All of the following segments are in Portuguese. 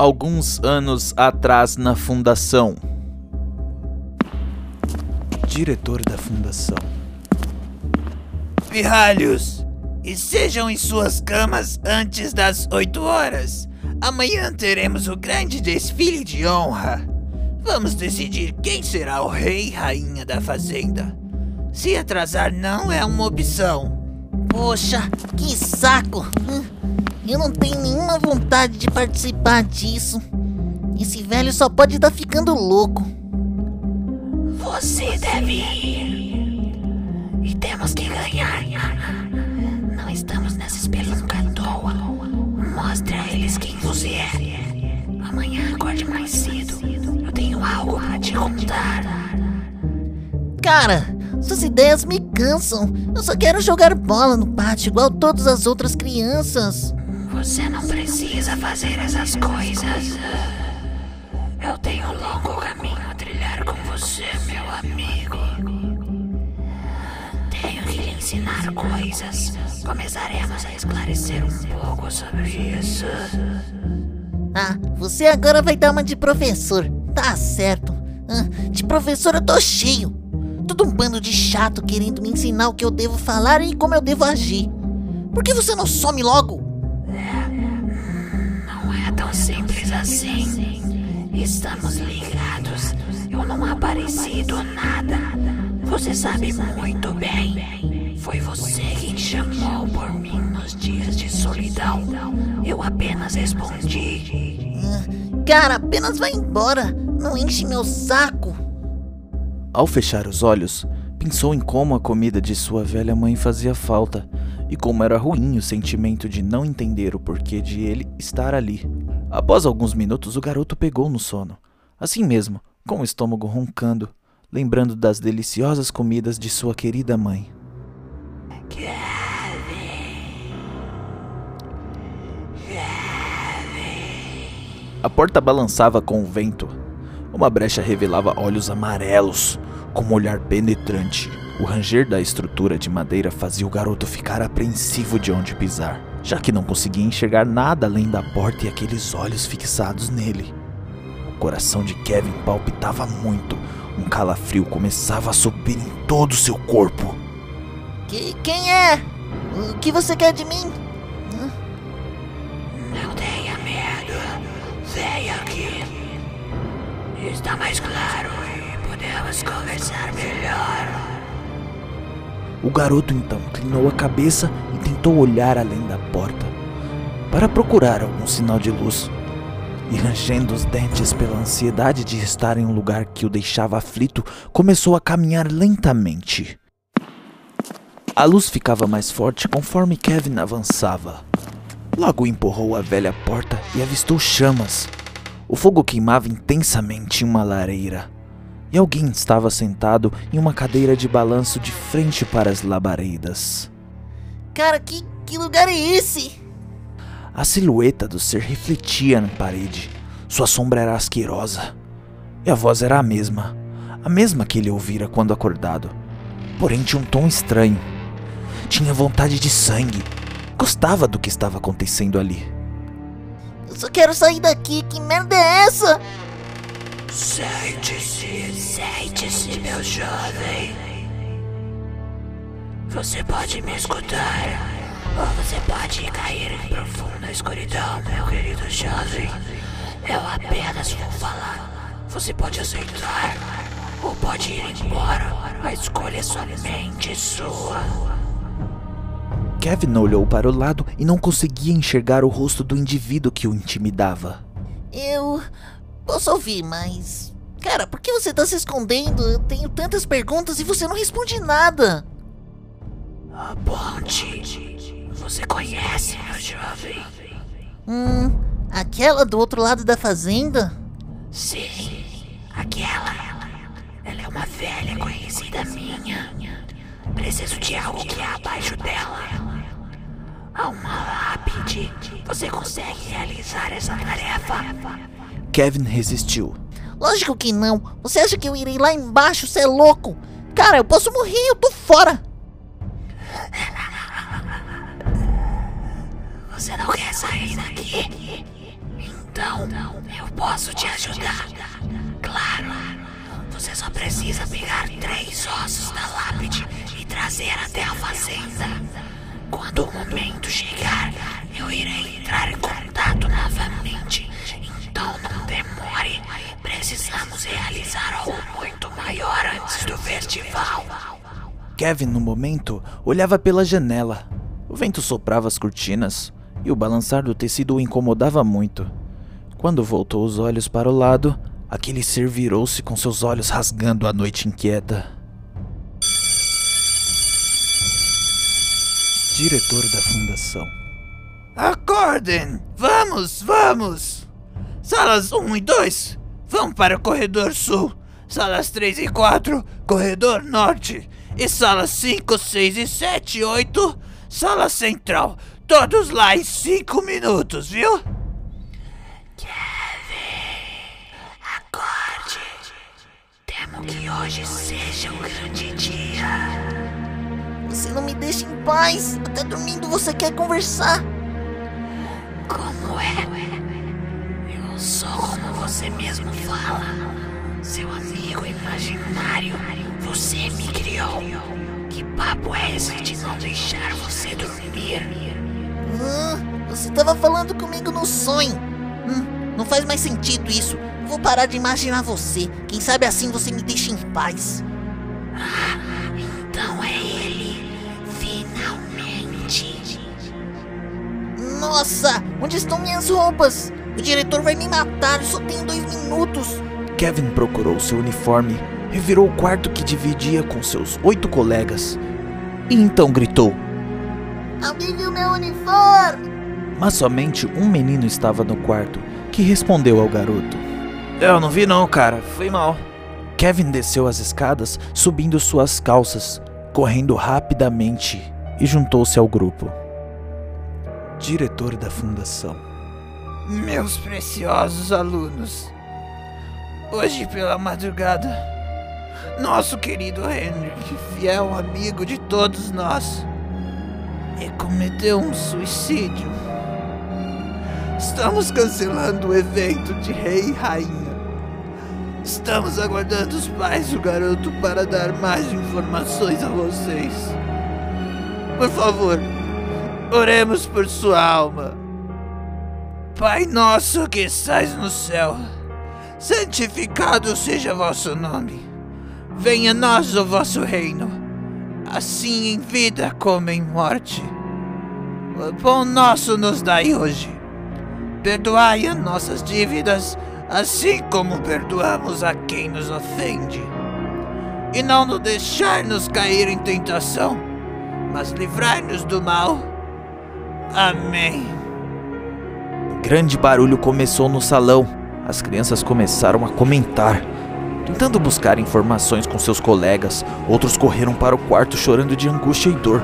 Alguns anos atrás na fundação. Diretor da fundação. Pirralhos, estejam em suas camas antes das 8 horas. Amanhã teremos o grande desfile de honra. Vamos decidir quem será o rei e rainha da fazenda. Se atrasar não é uma opção. Poxa, que saco! Eu não tenho nenhuma vontade de participar disso. Esse velho só pode estar ficando louco. Você deve ir. E temos que ganhar. Não estamos nessa espelunca à toa. Mostre a eles quem você é. Amanhã acorde mais cedo. Eu tenho algo pra te contar. Cara, suas ideias me cansam. Eu só quero jogar bola no pátio igual todas as outras crianças. Você não precisa fazer essas coisas. Eu tenho um longo caminho a trilhar com você, meu amigo. Tenho que lhe ensinar coisas. Começaremos a esclarecer um pouco sobre isso. Ah, você agora vai dar uma de professor. Tá certo. Ah, de professor eu tô cheio. Todo um bando de chato querendo me ensinar o que eu devo falar e como eu devo agir. Por que você não some logo? Tão simples assim. Estamos ligados. Eu não apareci do nada. Você sabe muito bem. Foi você quem chamou por mim nos dias de solidão. Eu apenas respondi. Ah, cara, apenas vai embora. Não enche meu saco. Ao fechar os olhos, pensou em como a comida de sua velha mãe fazia falta e como era ruim o sentimento de não entender o porquê de ele estar ali. Após alguns minutos, o garoto pegou no sono. Assim mesmo, com o estômago roncando, lembrando das deliciosas comidas de sua querida mãe. A porta balançava com o vento. Uma brecha revelava olhos amarelos, com um olhar penetrante. O ranger da estrutura de madeira fazia o garoto ficar apreensivo de onde pisar, já que não conseguia enxergar nada além da porta e aqueles olhos fixados nele. O coração de Kevin palpitava muito. Um calafrio começava a subir em todo o seu corpo. Que, quem é? O que você quer de mim? Não tenha medo. Venha aqui. Está mais claro e podemos conversar melhor. O garoto então inclinou a cabeça e tentou olhar além da porta para procurar algum sinal de luz. E rangendo os dentes pela ansiedade de estar em um lugar que o deixava aflito, começou a caminhar lentamente. A luz ficava mais forte conforme Kevin avançava. Logo empurrou a velha porta e avistou chamas. O fogo queimava intensamente em uma lareira e alguém estava sentado em uma cadeira de balanço de frente para as labaredas. Cara, que, que lugar é esse? A silhueta do ser refletia na parede. Sua sombra era asquerosa. E a voz era a mesma. A mesma que ele ouvira quando acordado. Porém tinha um tom estranho. Tinha vontade de sangue. Gostava do que estava acontecendo ali. Eu só quero sair daqui. Que merda é essa? Sente-se, sente-se, meu jovem. Você pode me escutar, ou você pode cair em profunda escuridão, meu querido jovem. Eu apenas vou falar. Você pode aceitar, ou pode ir embora. A escolha é somente sua. Kevin olhou para o lado e não conseguia enxergar o rosto do indivíduo que o intimidava. Eu posso ouvir, mas. Cara, por que você tá se escondendo? Eu tenho tantas perguntas e você não responde nada. A ponte. Você conhece, meu jovem? Hum, aquela do outro lado da fazenda? Sim, aquela. Ela é uma velha conhecida minha. Preciso de algo que há abaixo dela. Há uma lápide. Você consegue realizar essa tarefa? Kevin resistiu. Lógico que não. Você acha que eu irei lá embaixo? Você é louco? Cara, eu posso morrer, eu tô fora. Você não quer sair daqui? Então, eu posso te ajudar. Claro. Você só precisa pegar três ossos da lápide e trazer até a fazenda. Quando o momento chegar, eu irei entrar em contato novamente. Precisamos realizar algo muito maior antes do festival. Kevin, no momento, olhava pela janela. O vento soprava as cortinas e o balançar do tecido o incomodava muito. Quando voltou os olhos para o lado, aquele ser virou-se com seus olhos rasgando a noite inquieta. Diretor da fundação. Acordem! Vamos, vamos! Salas 1 e 2, vão para o corredor sul. Salas 3 e 4, corredor norte. E salas 5, 6 e 7 e 8, sala central. Todos lá em 5 minutos, viu? Acorde. Temo que hoje seja um grande dia. Você não me deixa em paz. Até dormindo você quer conversar. Como é? Você mesmo fala. Seu amigo imaginário. Você me criou. Que papo é esse de não deixar você dormir? Ah, você tava falando comigo no sonho. Hum, não faz mais sentido isso. Vou parar de imaginar você. Quem sabe assim você me deixa em paz. Então é ele. Finalmente. Nossa, onde estão minhas roupas? O diretor vai me matar, eu só tenho dois minutos. Kevin procurou seu uniforme, revirou o quarto que dividia com seus oito colegas e então gritou. Alguém viu meu uniforme? Mas somente um menino estava no quarto, que respondeu ao garoto. Eu não vi não, cara. Foi mal. Kevin desceu as escadas, subindo suas calças, correndo rapidamente e juntou-se ao grupo. Diretor da fundação. Meus preciosos alunos, hoje pela madrugada, nosso querido Henrik, fiel amigo de todos nós, cometeu um suicídio. Estamos cancelando o evento de Rei e Rainha. Estamos aguardando os pais do garoto para dar mais informações a vocês. Por favor, oremos por sua alma. Pai nosso que estás no céu, santificado seja vosso nome. Venha a nós o vosso reino, assim em vida como em morte. O pão nosso nos dai hoje. Perdoai as nossas dívidas, assim como perdoamos a quem nos ofende. E não nos deixar-nos cair em tentação, mas livrai-nos do mal. Amém. Grande barulho começou no salão. As crianças começaram a comentar. Tentando buscar informações com seus colegas, outros correram para o quarto chorando de angústia e dor.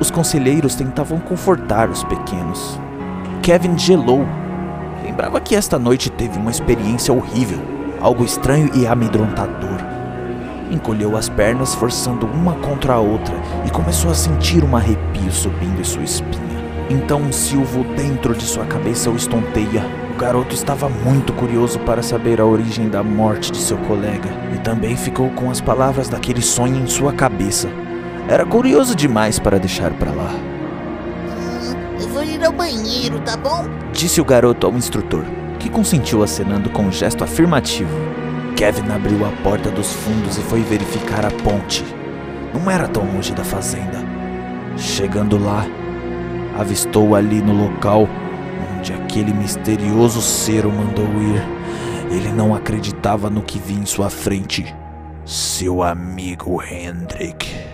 Os conselheiros tentavam confortar os pequenos. Kevin gelou. Lembrava que esta noite teve uma experiência horrível, algo estranho e amedrontador. Encolheu as pernas, forçando uma contra a outra, e começou a sentir um arrepio subindo em sua espinha. Então um silvo dentro de sua cabeça o estonteia. O garoto estava muito curioso para saber a origem da morte de seu colega e também ficou com as palavras daquele sonho em sua cabeça. Era curioso demais para deixar para lá. Hum, eu vou ir ao banheiro, tá bom? Disse o garoto ao instrutor, que consentiu acenando com um gesto afirmativo. Kevin abriu a porta dos fundos e foi verificar a ponte. Não era tão longe da fazenda. Chegando lá, avistou ali no local onde aquele misterioso ser o mandou ir. Ele não acreditava no que via em sua frente. Seu amigo Hendrik.